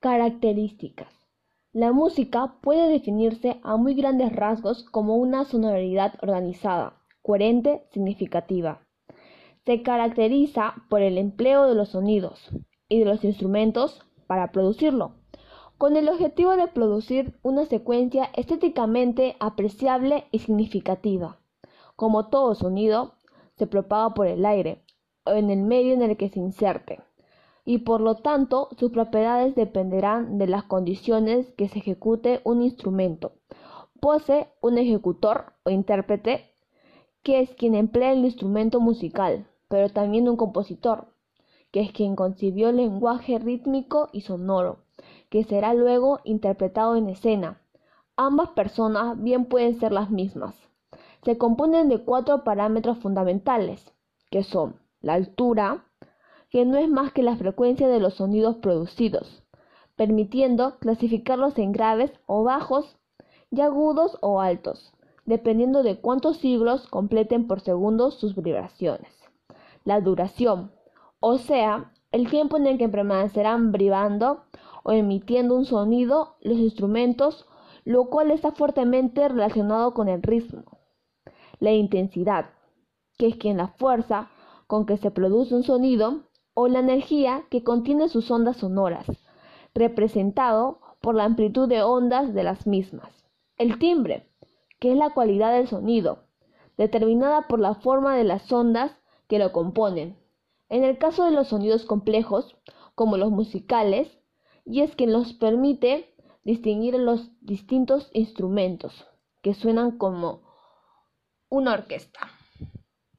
Características. La música puede definirse a muy grandes rasgos como una sonoridad organizada, coherente, significativa. Se caracteriza por el empleo de los sonidos y de los instrumentos para producirlo, con el objetivo de producir una secuencia estéticamente apreciable y significativa. Como todo sonido, se propaga por el aire o en el medio en el que se inserte y por lo tanto sus propiedades dependerán de las condiciones que se ejecute un instrumento. Posee un ejecutor o intérprete, que es quien emplea el instrumento musical, pero también un compositor, que es quien concibió el lenguaje rítmico y sonoro, que será luego interpretado en escena. Ambas personas bien pueden ser las mismas. Se componen de cuatro parámetros fundamentales, que son la altura, que no es más que la frecuencia de los sonidos producidos, permitiendo clasificarlos en graves o bajos y agudos o altos, dependiendo de cuántos siglos completen por segundo sus vibraciones. La duración, o sea, el tiempo en el que permanecerán vibrando o emitiendo un sonido los instrumentos, lo cual está fuertemente relacionado con el ritmo. La intensidad, que es quien la fuerza con que se produce un sonido o la energía que contiene sus ondas sonoras, representado por la amplitud de ondas de las mismas. El timbre, que es la cualidad del sonido, determinada por la forma de las ondas que lo componen. En el caso de los sonidos complejos, como los musicales, y es que nos permite distinguir los distintos instrumentos que suenan como una orquesta.